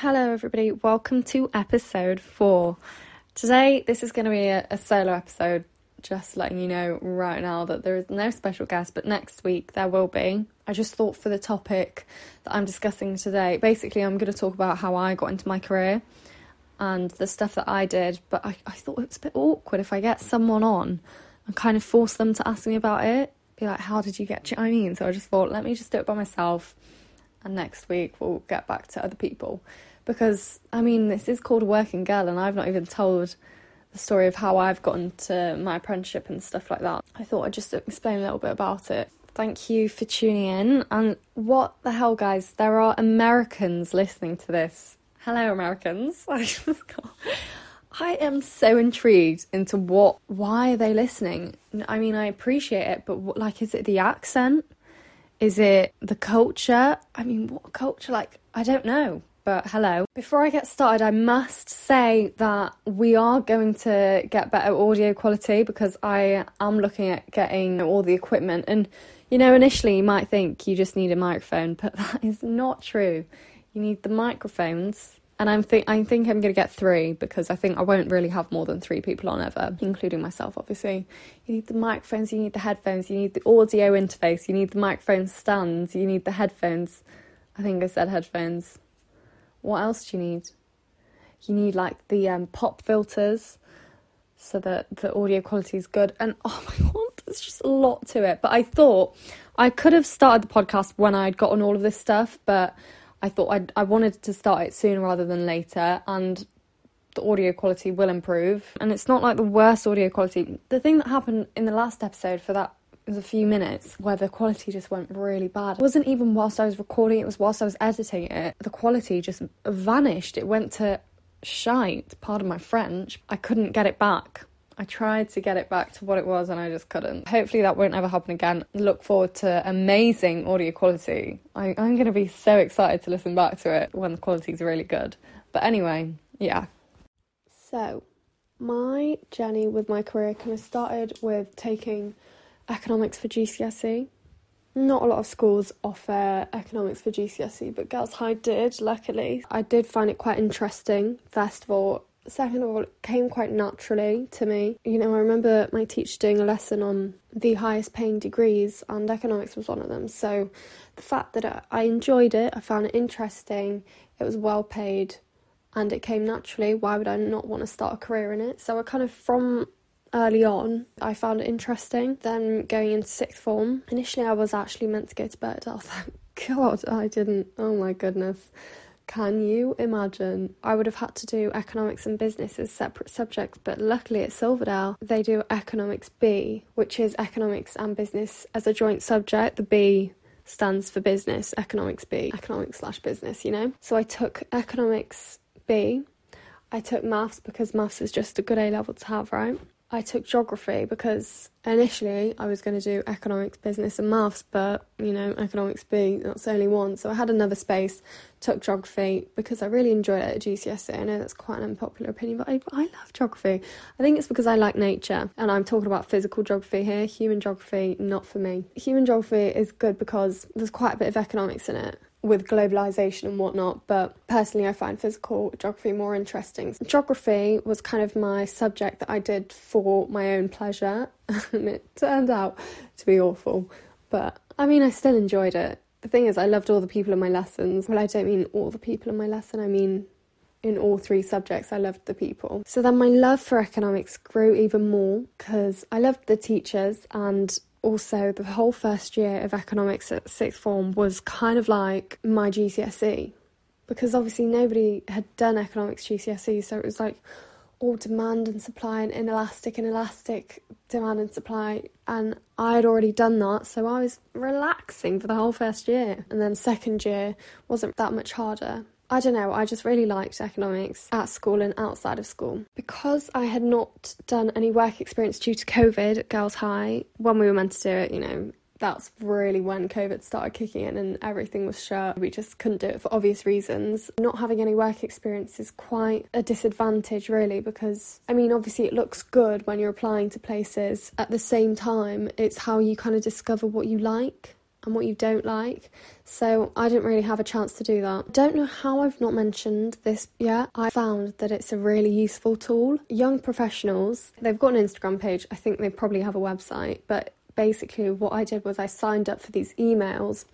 Hello, everybody. Welcome to episode four. Today, this is going to be a, a, solo episode, just letting you know right now that there is no special guest, but next week there will be. I just thought for the topic that I'm discussing today, basically, I'm going to talk about how I got into my career and the stuff that I did, but I, I thought it was a bit awkward if I get someone on and kind of force them to ask me about it. Be like, how did you get, you I mean? So I just thought, let me just do it by myself and next week we'll get back to other people. Because, I mean, this is called Working Girl, and I've not even told the story of how I've gotten to my apprenticeship and stuff like that. I thought I'd just explain a little bit about it. Thank you for tuning in. And what the hell, guys? There are Americans listening to this. Hello, Americans. I am so intrigued into what, why are they listening? I mean, I appreciate it, but what, like, is it the accent? Is it the culture? I mean, what culture? Like, I don't know. But hello. Before I get started, I must say that we are going to get better audio quality because I am looking at getting all the equipment. And, you know, initially you might think you just need a microphone, but that is not true. You need the microphones and I'm think I think I'm gonna get three because I think I won't really have more than three people on ever, including myself. Obviously, you need the microphones, you need the headphones, you need the audio interface, you need the microphone stands, you need the headphones. I think I said headphones. What else do you need? You need like the um, pop filters so that the audio quality is good. And oh my god, there's just a lot to it. But I thought I could have started the podcast when I'd gotten all of this stuff, but I thought I'd, I wanted to start it sooner rather than later, and the audio quality will improve. And it's not like the worst audio quality. The thing that happened in the last episode for that was a few minutes where the quality just went really bad. It wasn't even whilst I was recording, it was whilst I was editing it. The quality just vanished. It went to shite, pardon my French. I couldn't get it back. I tried to get it back to what it was and I just couldn't. Hopefully, that won't ever happen again. Look forward to amazing audio quality. I, I'm going to be so excited to listen back to it when the quality's really good. But anyway, yeah. So, my journey with my career kind of started with taking economics for GCSE. Not a lot of schools offer economics for GCSE, but Girls High did, luckily. I did find it quite interesting. First of all, second of all, it came quite naturally to me. You know, I remember my teacher doing a lesson on the highest paying degrees, and economics was one of them. So the fact that I enjoyed it, I found it interesting, it was well paid, and it came naturally. Why would I not want to start a career in it? So I kind of, from early on, I found it interesting. Then going into sixth form, initially I was actually meant to go to Birkdale. Thank God I didn't. Oh my goodness. Can you imagine? I would have had to do economics and business as separate subjects, but luckily at Silverdale they do economics B, which is economics and business as a joint subject. The B stands for business, economics B, economics slash business, you know? So I took economics B. I took maths because maths is just a good A level to have, right? I took geography because initially I was going to do economics, business, and maths, but you know, economics B, that's only one. So I had another space, took geography because I really enjoyed it at GCSE. I know that's quite an unpopular opinion, but I, I love geography. I think it's because I like nature, and I'm talking about physical geography here. Human geography, not for me. Human geography is good because there's quite a bit of economics in it with globalization and whatnot, but personally, I find physical geography more interesting. Geography was kind of my subject that I did for my own pleasure, and it turned out to be awful. But I mean, I still enjoyed it. The thing is, I loved all the people in my lessons. Well, I don't mean all the people in my lesson, I mean in all three subjects, I loved the people. So then my love for economics grew even more because I loved the teachers and also the whole first year of economics at sixth form was kind of like my GCSE because obviously nobody had done economics GCSE, so it was like all demand and supply and inelastic and elastic demand and supply and I had already done that so I was relaxing for the whole first year. And then second year wasn't that much harder I don't know, I just really liked economics at school and outside of school. Because I had not done any work experience due to COVID at Girls High, when we were meant to do it, you know, that's really when COVID started kicking in and everything was shut. We just couldn't do it for obvious reasons. Not having any work experience is quite a disadvantage, really, because I mean, obviously, it looks good when you're applying to places. At the same time, it's how you kind of discover what you like and what you don't like. So I didn't really have a chance to do that. Don't know how I've not mentioned this yet. I found that it's a really useful tool. Young professionals, they've got an Instagram page. I think they probably have a website, but basically what I did was I signed up for these emails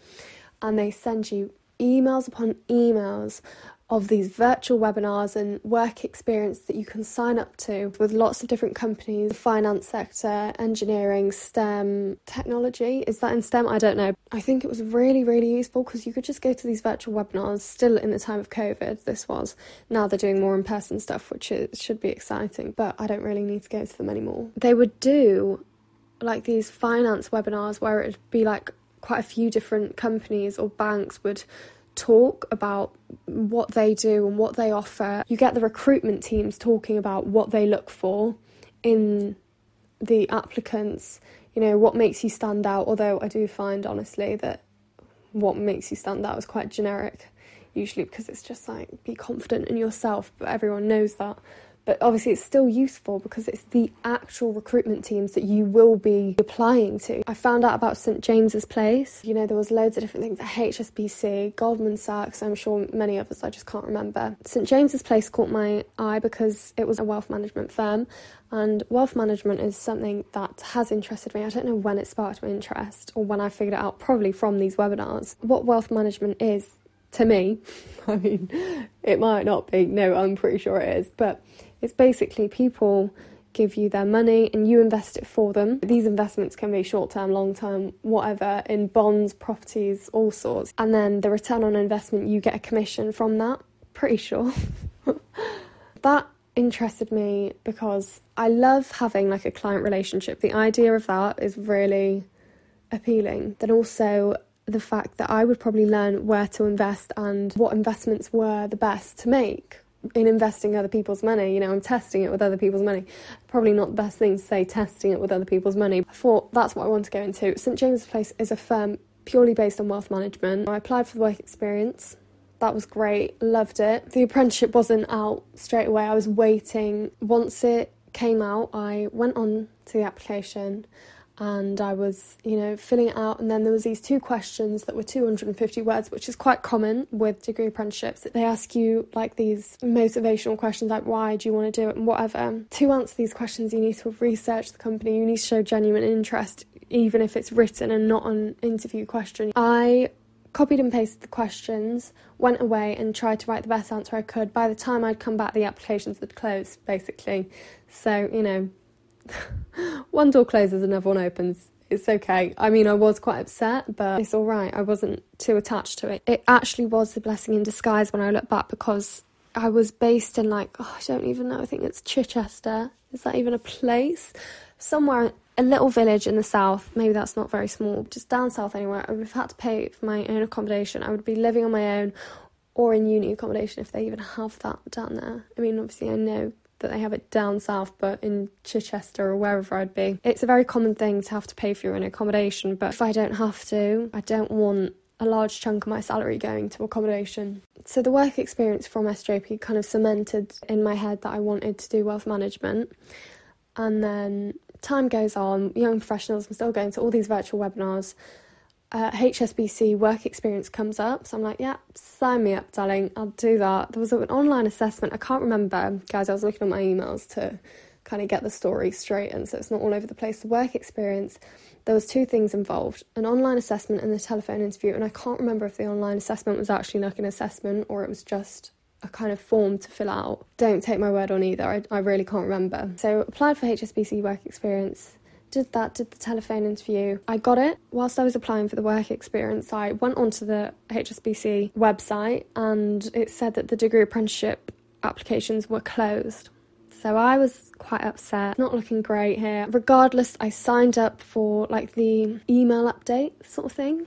and they send you emails upon emails of these virtual webinars and work experience that you can sign up to with lots of different companies the finance sector, engineering, STEM, technology. Is that in STEM? I don't know. I think it was really, really useful because you could just go to these virtual webinars still in the time of COVID. This was. Now they're doing more in person stuff, which is, should be exciting, but I don't really need to go to them anymore. They would do like these finance webinars where it'd be like quite a few different companies or banks would talk about what they do and what they offer. You get the recruitment teams talking about what they look for in the applicants, you know, what makes you stand out. Although I do find, honestly, that what makes you stand out is quite generic, usually because it's just like be confident in yourself, but everyone knows that but obviously it's still useful because it's the actual recruitment teams that you will be applying to. I found out about St James's Place. You know, there was loads of different things HSBC, Goldman Sachs, I'm sure many of us I just can't remember. St James's Place caught my eye because it was a wealth management firm and wealth management is something that has interested me. I don't know when it sparked my interest or when I figured it out, probably from these webinars. What wealth management is to me, I mean, it might not be, no, I'm pretty sure it is, but it's basically people give you their money and you invest it for them. These investments can be short term, long term, whatever, in bonds, properties, all sorts. And then the return on investment, you get a commission from that. Pretty sure. that interested me because I love having like a client relationship. The idea of that is really appealing. Then also the fact that I would probably learn where to invest and what investments were the best to make in investing other people's money. You know, I'm testing it with other people's money. Probably not the best thing to say, testing it with other people's money. I thought that's what I want to go into. St James's Place is a firm purely based on wealth management. I applied for the work experience. That was great, loved it. The apprenticeship wasn't out straight away, I was waiting. Once it came out, I went on to the application and I was, you know, filling it out. And then there was these two questions that were 250 words, which is quite common with degree apprenticeships. They ask you like these motivational questions, like why do you want to do it and whatever. To answer these questions, you need to have researched the company. You need to show genuine interest, even if it's written and not an interview question. I copied and pasted the questions, went away and tried to write the best answer I could. By the time I'd come back, the applications had closed, basically. So, you know, one door closes, and another one opens. It's okay. I mean, I was quite upset, but it's all right. I wasn't too attached to it. It actually was a blessing in disguise when I look back because I was based in like, oh, I don't even know. I think it's Chichester. Is that even a place? Somewhere, a little village in the south. Maybe that's not very small. Just down south anywhere. I would have had to pay for my own accommodation. I would be living on my own or in uni accommodation if they even have that down there. I mean, obviously, I know that they have it down south, but in Chichester or wherever I'd be. It's a very common thing to have to pay for your own accommodation, but if I don't have to, I don't want a large chunk of my salary going to accommodation. So the work experience from SJP kind of cemented in my head that I wanted to do wealth management. And then time goes on, young professionals, I'm still going to all these virtual webinars uh, HSBC work experience comes up. So I'm like, yeah, sign me up, darling. I'll do that. There was an online assessment. I can't remember, guys. I was looking at my emails to kind of get the story straight, and so it's not all over the place. The work experience. There was two things involved: an online assessment and the telephone interview. And I can't remember if the online assessment was actually like an assessment or it was just a kind of form to fill out. Don't take my word on either. I, I really can't remember. So applied for HSBC work experience did that, did the telephone interview. I got it. Whilst I was applying for the work experience, I went onto the HSBC website and it said that the degree apprenticeship applications were closed. So I was quite upset, not looking great here. Regardless, I signed up for like the email update sort of thing.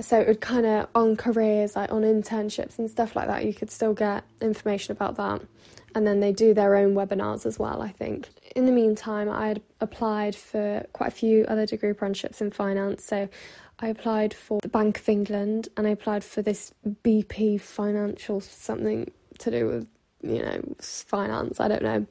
So it would kind of on careers, like on internships and stuff like that, you could still get information about that and then they do their own webinars as well, I think. In the meantime, I had applied for quite a few other degree apprenticeships in finance. So I applied for the Bank of England and I applied for this BP financial something to do with you know, finance, I don't know.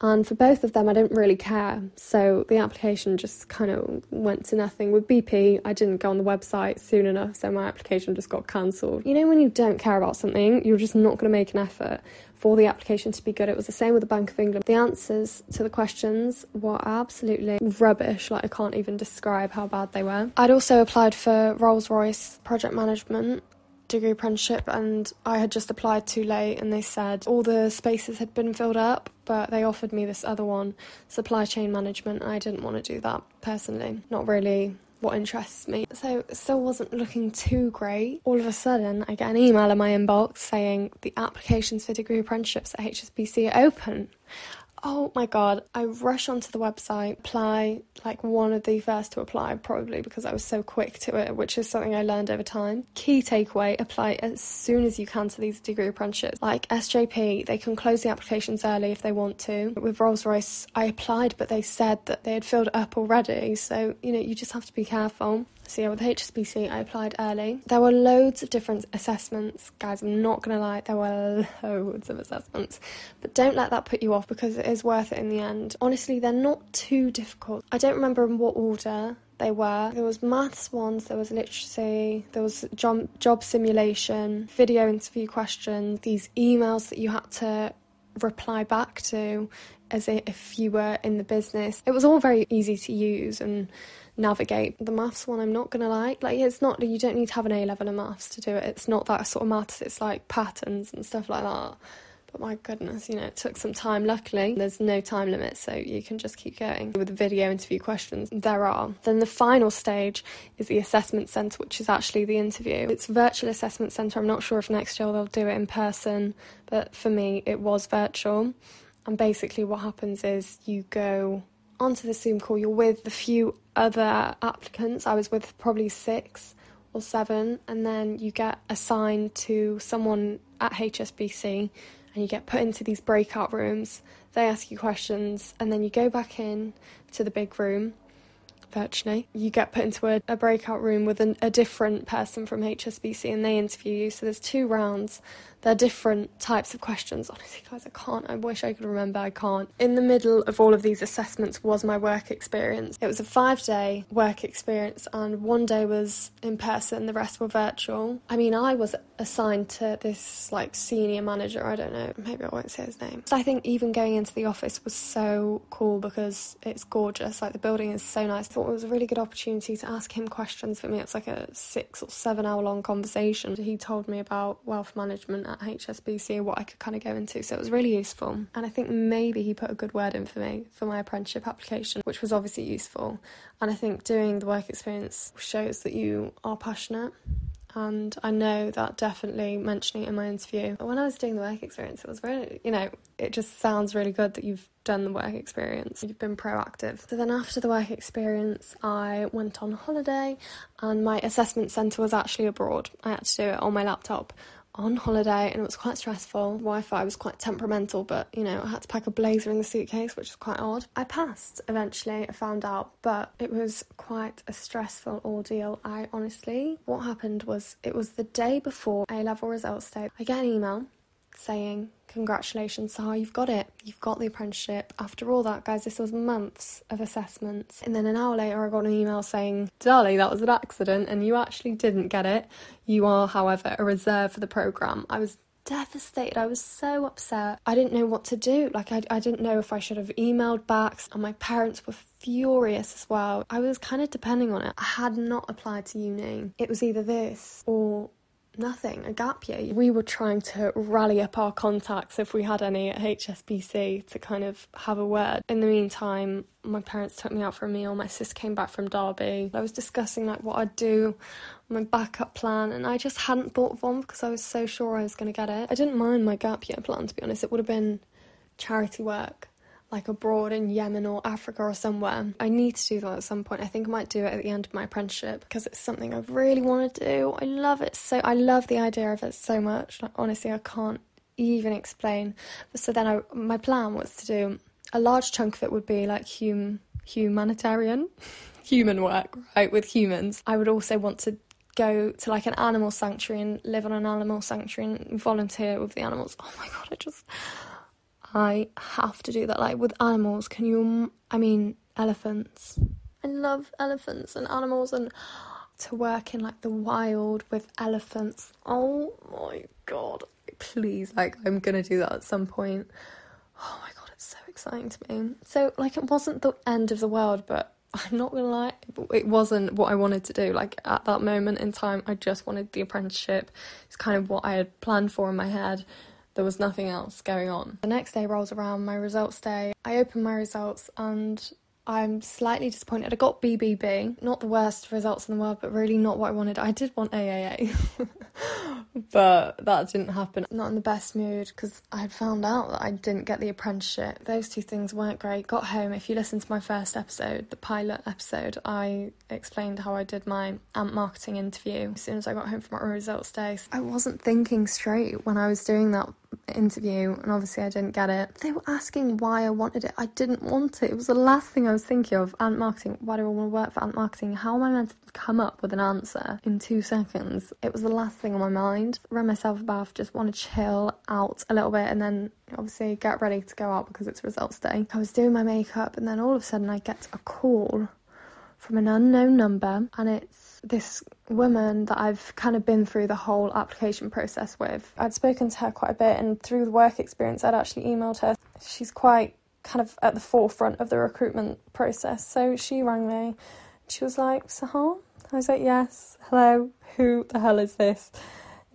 And for both of them, I didn't really care. So the application just kind of went to nothing. With BP, I didn't go on the website soon enough, so my application just got cancelled. You know, when you don't care about something, you're just not going to make an effort for the application to be good. It was the same with the Bank of England. The answers to the questions were absolutely rubbish. Like, I can't even describe how bad they were. I'd also applied for Rolls Royce project management degree apprenticeship and I had just applied too late and they said all the spaces had been filled up but they offered me this other one supply chain management. I didn't want to do that personally. Not really what interests me. So still wasn't looking too great. All of a sudden I get an email in my inbox saying the applications for degree apprenticeships at HSBC are open Oh my god, I rush onto the website, apply like one of the first to apply, probably because I was so quick to it, which is something I learned over time. Key takeaway apply as soon as you can to these degree apprenticeships. Like SJP, they can close the applications early if they want to. With Rolls Royce, I applied, but they said that they had filled up already, so you know, you just have to be careful. So yeah, with HSBC, I applied early. There were loads of different assessments, guys. I'm not gonna lie, there were loads of assessments, but don't let that put you off because it is worth it in the end. Honestly, they're not too difficult. I don't remember in what order they were. There was maths ones, there was literacy, there was job, job simulation, video interview questions, these emails that you had to reply back to as if you were in the business. It was all very easy to use and navigate. The maths one, I'm not gonna like. Like, it's not, you don't need to have an A level in maths to do it. It's not that sort of maths, it's like patterns and stuff like that. But my goodness, you know, it took some time. Luckily, there's no time limit, so you can just keep going. With the video interview questions, there are. Then the final stage is the assessment centre, which is actually the interview. It's virtual assessment centre. I'm not sure if next year they'll do it in person, but for me, it was virtual. And basically, what happens is you go onto the Zoom call, you're with a few other applicants. I was with probably six or seven, and then you get assigned to someone at HSBC and you get put into these breakout rooms. They ask you questions, and then you go back in to the big room virtually. You get put into a, a breakout room with an, a different person from HSBC and they interview you. So there's two rounds. They're different types of questions. Honestly, guys, I can't. I wish I could remember. I can't. In the middle of all of these assessments was my work experience. It was a five day work experience, and one day was in person, the rest were virtual. I mean, I was assigned to this like senior manager. I don't know. Maybe I won't say his name. So I think even going into the office was so cool because it's gorgeous. Like the building is so nice. I thought it was a really good opportunity to ask him questions. For me, it's like a six or seven hour long conversation. He told me about wealth management at HSBC, what I could kind of go into. So it was really useful. And I think maybe he put a good word in for me for my apprenticeship application, which was obviously useful. And I think doing the work experience shows that you are passionate and I know that definitely mentioning it in my interview. When I was doing the work experience, it was really, you know, it just sounds really good that you've done the work experience, you've been proactive. So then after the work experience, I went on holiday, and my assessment centre was actually abroad. I had to do it on my laptop on holiday and it was quite stressful. Wi Fi was quite temperamental, but you know, I had to pack a blazer in the suitcase, which was quite odd. I passed eventually, I found out, but it was quite a stressful ordeal. I honestly, what happened was it was the day before A level results day. I get an email saying, Congratulations, Sahar, you've got it. You've got the apprenticeship. After all that, guys, this was months of assessments. And then an hour later, I got an email saying, Darling, that was an accident and you actually didn't get it. You are, however, a reserve for the programme. I was devastated. I was so upset. I didn't know what to do. Like, I, I didn't know if I should have emailed back, and my parents were furious as well. I was kind of depending on it. I had not applied to uni. It was either this or nothing, a gap year. We were trying to rally up our contacts if we had any at HSBC to kind of have a word. In the meantime, my parents took me out for a meal. My sister came back from Derby. I was discussing like what I'd do, my backup plan, and I just hadn't thought of one because I was so sure I was going to get it. I didn't mind my gap year plan to be honest. It would have been charity work like abroad in Yemen or Africa or somewhere. I need to do that at some point. I think I might do it at the end of my apprenticeship because it's something I really want to do. I love it so I love the idea of it so much. Like honestly, I can't even explain. So then I my plan was to do a large chunk of it would be like hum, humanitarian human work, right, with humans. I would also want to go to like an animal sanctuary and live on an animal sanctuary and volunteer with the animals. Oh my god, I just I have to do that. Like with animals, can you? I mean, elephants. I love elephants and animals and to work in like the wild with elephants. Oh my god. Please, like I'm gonna do that at some point. Oh my god, it's so exciting to me. So like it wasn't the end of the world, but I'm not gonna lie, it wasn't what I wanted to do. Like at that moment in time, I just wanted the apprenticeship. It's kind of what I had planned for in my head. There was nothing else going on. The next day rolls around, my results day. I open my results and I'm slightly disappointed. I got BBB, not the worst results in the world, but really not what I wanted. I did want AAA, but that didn't happen. Not in the best mood because I had found out that I didn't get the apprenticeship. Those two things weren't great. Got home. If you listen to my first episode, the pilot episode, I explained how I did my AMP marketing interview as soon as I got home from my results day. I wasn't thinking straight when I was doing that interview, and obviously I didn't get it. They were asking why I wanted it. I didn't want it. It was the last thing I was thinking of. AMP marketing. Why do I want to work for AMP marketing? How am I meant to come up with an answer in two seconds? It was the last thing on my mind. Run myself a bath. Just want to chill out a little bit, and then obviously get ready to go out because it's results day. I was doing my makeup, and then all of a sudden I get a call from an unknown number, and it's this woman that I've kind of been through the whole application process with. I'd spoken to her quite a bit, and through the work experience, I'd actually emailed her. She's quite kind of at the forefront of the recruitment process, so she rang me. She was like, Sahar? I was like, yes, hello, who the hell is this?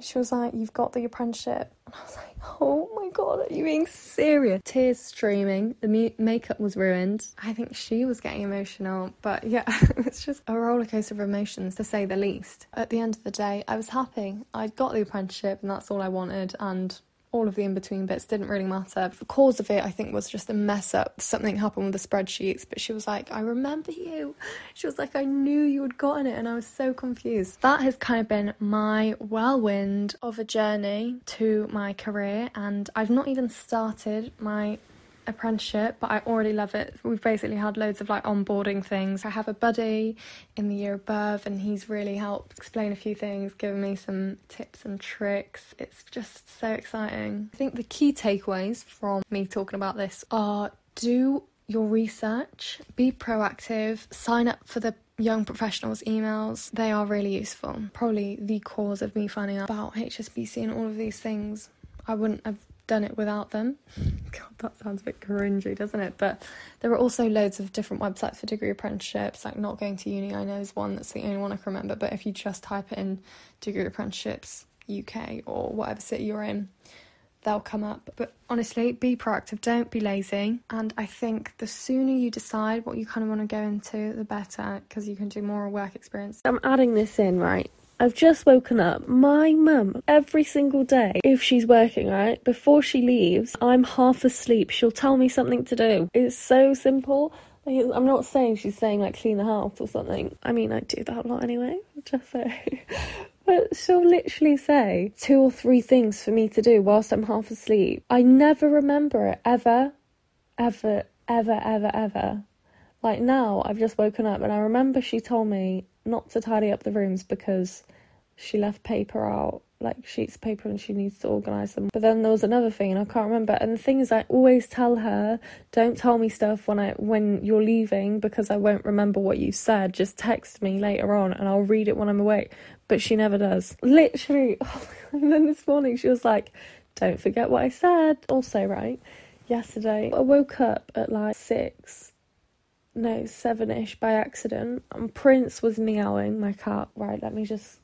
She was like, You've got the apprenticeship. And I was like, Oh my god, are you being serious? Tears streaming. The mu- makeup was ruined. I think she was getting emotional, but yeah, it's just a rollercoaster of emotions to say the least. At the end of the day, I was happy. I'd got the apprenticeship, and that's all I wanted. And all of the in between bits didn't really matter. The cause of it, I think, was just a mess up. Something happened with the spreadsheets, but she was like, I remember you. She was like, I knew you had gotten it, and I was so confused. That has kind of been my whirlwind of a journey to my career, and I've not even started my apprenticeship, but I already love it. We've basically had loads of like onboarding things. I have a buddy in the year above, and he's really helped explain a few things, given me some tips and tricks. It's just so exciting. I think the key takeaways from me talking about this are do your research, be proactive, sign up for the young professionals emails. They are really useful. Probably the cause of me finding out about HSBC and all of these things. I wouldn't have done it without them. God, that sounds a bit cringy, doesn't it? But there are also loads of different websites for degree apprenticeships. Like not going to uni, I know is one that's the only one I can remember. But if you just type in degree apprenticeships UK or whatever city you're in, they'll come up. But honestly, be proactive, don't be lazy. And I think the sooner you decide what you kind of want to go into, the better because you can do more work experience. I'm adding this in, right? I've just woken up. My mum, every single day, if she's working, right, before she leaves, I'm half asleep. She'll tell me something to do. It's so simple. I'm not saying she's saying like clean the house or something. I mean, I do that a lot anyway, just say. but she'll literally say two or three things for me to do whilst I'm half asleep. I never remember it ever, ever, ever, ever, ever. Like now, I've just woken up and I remember she told me not to tidy up the rooms because she left paper out, like sheets of paper, and she needs to organise them. But then there was another thing, and I can't remember. And the thing is, I always tell her, "Don't tell me stuff when I when you're leaving because I won't remember what you said. Just text me later on, and I'll read it when I'm awake." But she never does. Literally. Oh and then this morning she was like, "Don't forget what I said." Also, right, yesterday I woke up at like six no, seven ish by accident. And Prince was meowing, my cat. Right, let me just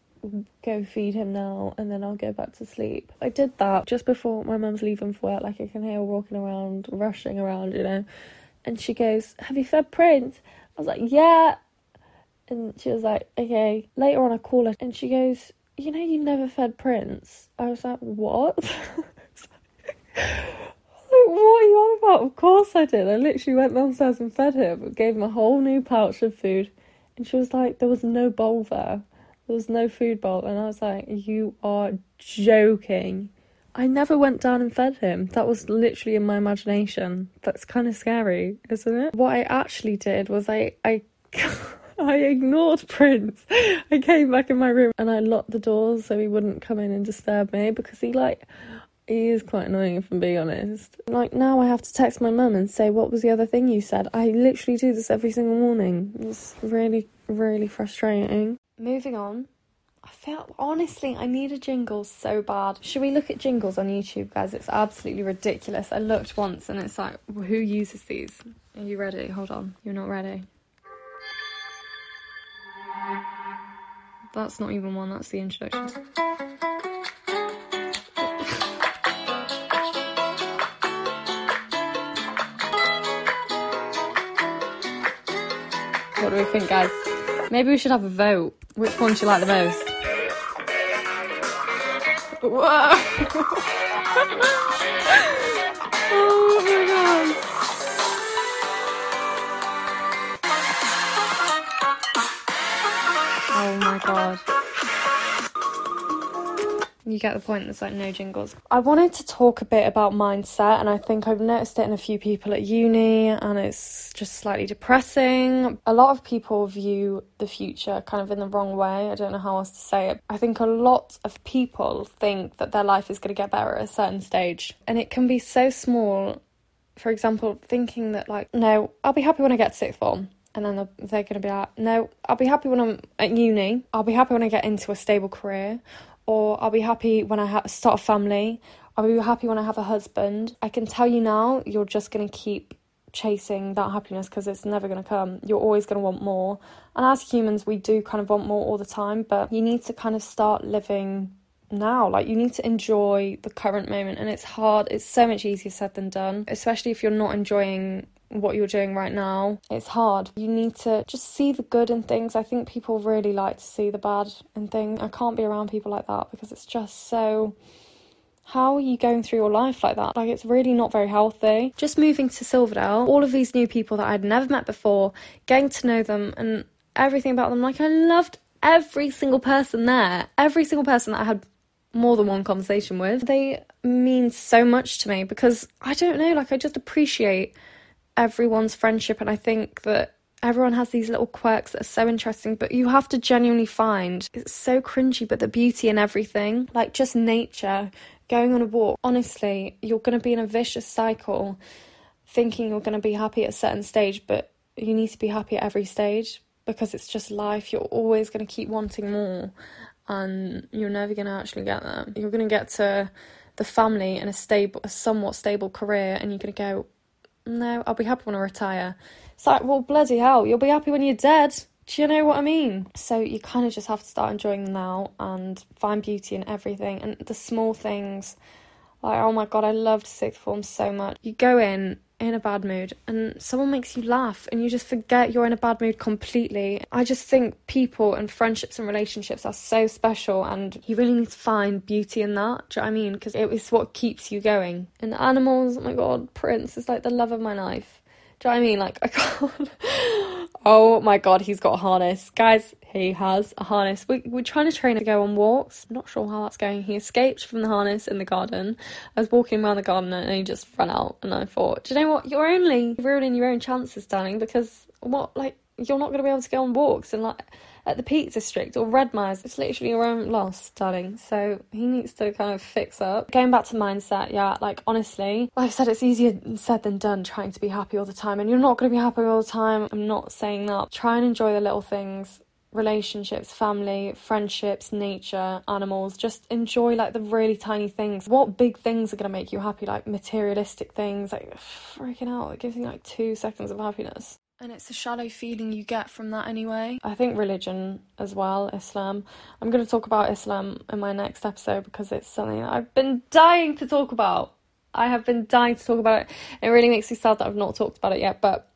go feed him now and then I'll go back to sleep. I did that just before my mum's leaving for work, like I can hear her walking around, rushing around, you know. And she goes, Have you fed Prince? I was like, Yeah. And she was like, Okay. Later on, I call her and she goes, You know, you never fed Prince. I was like, What? what are you on about? Of course I did. I literally went downstairs and fed him, gave him a whole new pouch of food. And she was like, there was no bowl there. There was no food bowl. And I was like, you are joking. I never went down and fed him. That was literally in my imagination. That's kind of scary, isn't it? What I actually did was I, I, I ignored Prince. I came back in my room and I locked the doors so he wouldn't come in and disturb me because he like he is quite annoying if I'm being honest. Like now I have to text my mum and say what was the other thing you said. I literally do this every single morning. It's really, really frustrating. Moving on. I felt honestly I need a jingle so bad. Should we look at jingles on YouTube, guys? It's absolutely ridiculous. I looked once and it's like, who uses these? Are you ready? Hold on. You're not ready. That's not even one, that's the introduction. Do we think, guys? Maybe we should have a vote. Which one do you like the most? Whoa! oh my god! Oh my god. You get the point, there's like no jingles. I wanted to talk a bit about mindset, and I think I've noticed it in a few people at uni, and it's just slightly depressing. A lot of people view the future kind of in the wrong way. I don't know how else to say it. I think a lot of people think that their life is going to get better at a certain stage, and it can be so small. For example, thinking that, like, no, I'll be happy when I get sixth form and then they're going to be like, no, I'll be happy when I'm at uni. I'll be happy when I get into a stable career or I'll be happy when I ha- start a family. I'll be happy when I have a husband. I can tell you now, you're just going to keep chasing that happiness because it's never going to come. You're always going to want more. And as humans, we do kind of want more all the time, but you need to kind of start living now. Like, you need to enjoy the current moment. And it's hard, it's so much easier said than done, especially if you're not enjoying what you're doing right now. It's hard. You need to just see the good in things. I think people really like to see the bad in things. I can't be around people like that because it's just so. How are you going through your life like that? Like, it's really not very healthy. Just moving to Silverdale, all of these new people that I'd never met before, getting to know them and everything about them. Like, I loved every single person there, every single person that I had more than one conversation with. They mean so much to me because I don't know, like, I just appreciate everyone's friendship, and I think that everyone has these little quirks that are so interesting, but you have to genuinely find it's so cringy, but the beauty in everything, like just nature, going on a walk. Honestly, you're going to be in a vicious cycle thinking you're going to be happy at a certain stage, but you need to be happy at every stage because it's just life. You're always going to keep wanting more, and you're never going to actually get there. You're going to get to the family and a stable, a somewhat stable career, and you're going to go, no, I'll be happy when I retire. It's like, well, bloody hell, you'll be happy when you're dead. Do you know what I mean? So you kind of just have to start enjoying them now and find beauty in everything and the small things. Like, oh my god, I loved sixth form so much. You go in in a bad mood and someone makes you laugh and you just forget you're in a bad mood completely. I just think people and friendships and relationships are so special and you really need to find beauty in that. Do you know what I mean? Because it is what keeps you going. And animals, oh my god, Prince is like the love of my life. Do you know what I mean? Like, I can't. oh my god, he's got a harness. Guys, he has a harness. We, we're trying to train him to go on walks. I'm not sure how that's going. He escaped from the harness in the garden. I was walking around the garden and he just ran out. And I thought, do you know what? You're only ruining your own chances, darling, because what, like, you're not going to be able to go on walks and, like, at the Peak District or Redmires. It's literally your own loss, darling. So he needs to kind of fix up. Going back to mindset, yeah, like honestly, like I said, it's easier said than done trying to be happy all the time. And you're not going to be happy all the time. I'm not saying that. Try and enjoy the little things relationships, family, friendships, nature, animals. Just enjoy like the really tiny things. What big things are going to make you happy? Like materialistic things, like freaking out. It gives you like two seconds of happiness. And it's a shallow feeling you get from that anyway. I think religion as well, Islam. I'm going to talk about Islam in my next episode because it's something I've been dying to talk about. I have been dying to talk about it. It really makes me sad that I've not talked about it yet, but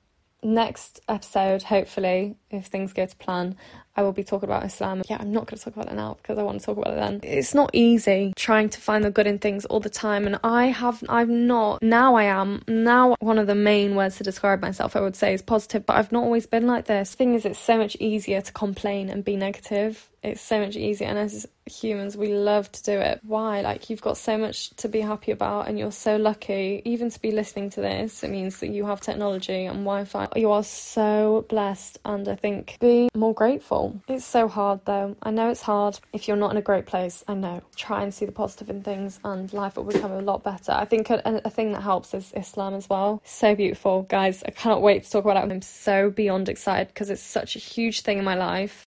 next episode, hopefully, if things go to plan, I will be talking about Islam. Yeah, I'm not going to talk about it now because I want to talk about it then. It's not easy trying to find the good in things all the time, and I have, I'm not, now I am. Now, one of the main words to describe myself, I would say, is positive, but I've not always been like this. The thing is, it's so much easier to complain and be negative. It's so much easier, and as humans, we love to do it. Why? Like, you've got so much to be happy about, and you're so lucky. Even to be listening to this, it means that you have technology and Wi Fi. You are so blessed, and I think be more grateful. It's so hard, though. I know it's hard if you're not in a great place. I know. Try and see the positive in things, and life will become a lot better. I think a, a thing that helps is Islam as well. So beautiful, guys. I cannot wait to talk about it. I'm so beyond excited because it's such a huge thing in my life.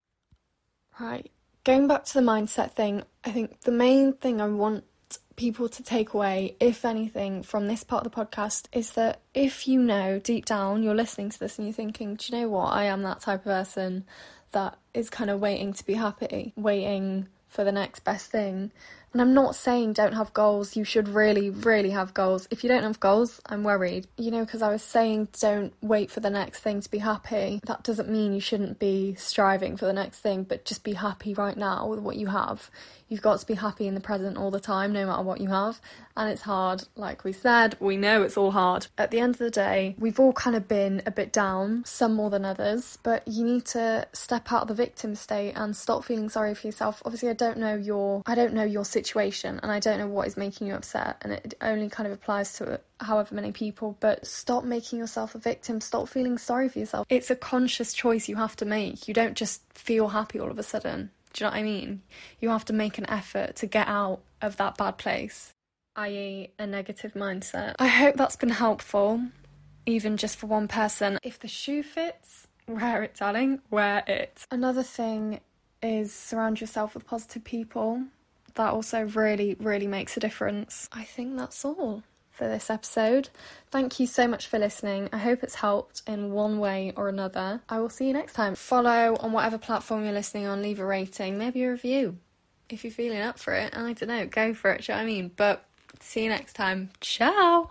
Right. Going back to the mindset thing, I think the main thing I want people to take away, if anything, from this part of the podcast is that if you know deep down you're listening to this and you're thinking, do you know what? I am that type of person that is kind of waiting to be happy, waiting for the next best thing. And I'm not saying don't have goals. You should really, really have goals. If you don't have goals, I'm worried. You know, because I was saying don't wait for the next thing to be happy. That doesn't mean you shouldn't be striving for the next thing, but just be happy right now with what you have. You've got to be happy in the present all the time, no matter what you have. And it's hard, like we said, we know it's all hard. At the end of the day, we've all kind of been a bit down, some more than others, but you need to step out of the victim state and stop feeling sorry for yourself. Obviously, I don't know your I don't know your situation and I don't know what is making you upset and it only kind of applies to however many people, but stop making yourself a victim, stop feeling sorry for yourself. It's a conscious choice you have to make. You don't just feel happy all of a sudden. Do you know what I mean? You have to make an effort to get out of that bad place, i.e., a negative mindset. I hope that's been helpful, even just for one person. If the shoe fits, wear it, darling, wear it. Another thing is surround yourself with positive people. That also really, really makes a difference. I think that's all for this episode. Thank you so much for listening. I hope it's helped in one way or another. I will see you next time. Follow on whatever platform you're listening on, leave a rating, maybe a review. If you're feeling up for it, I don't know, go for it, do you know what I mean? But see you next time. Ciao!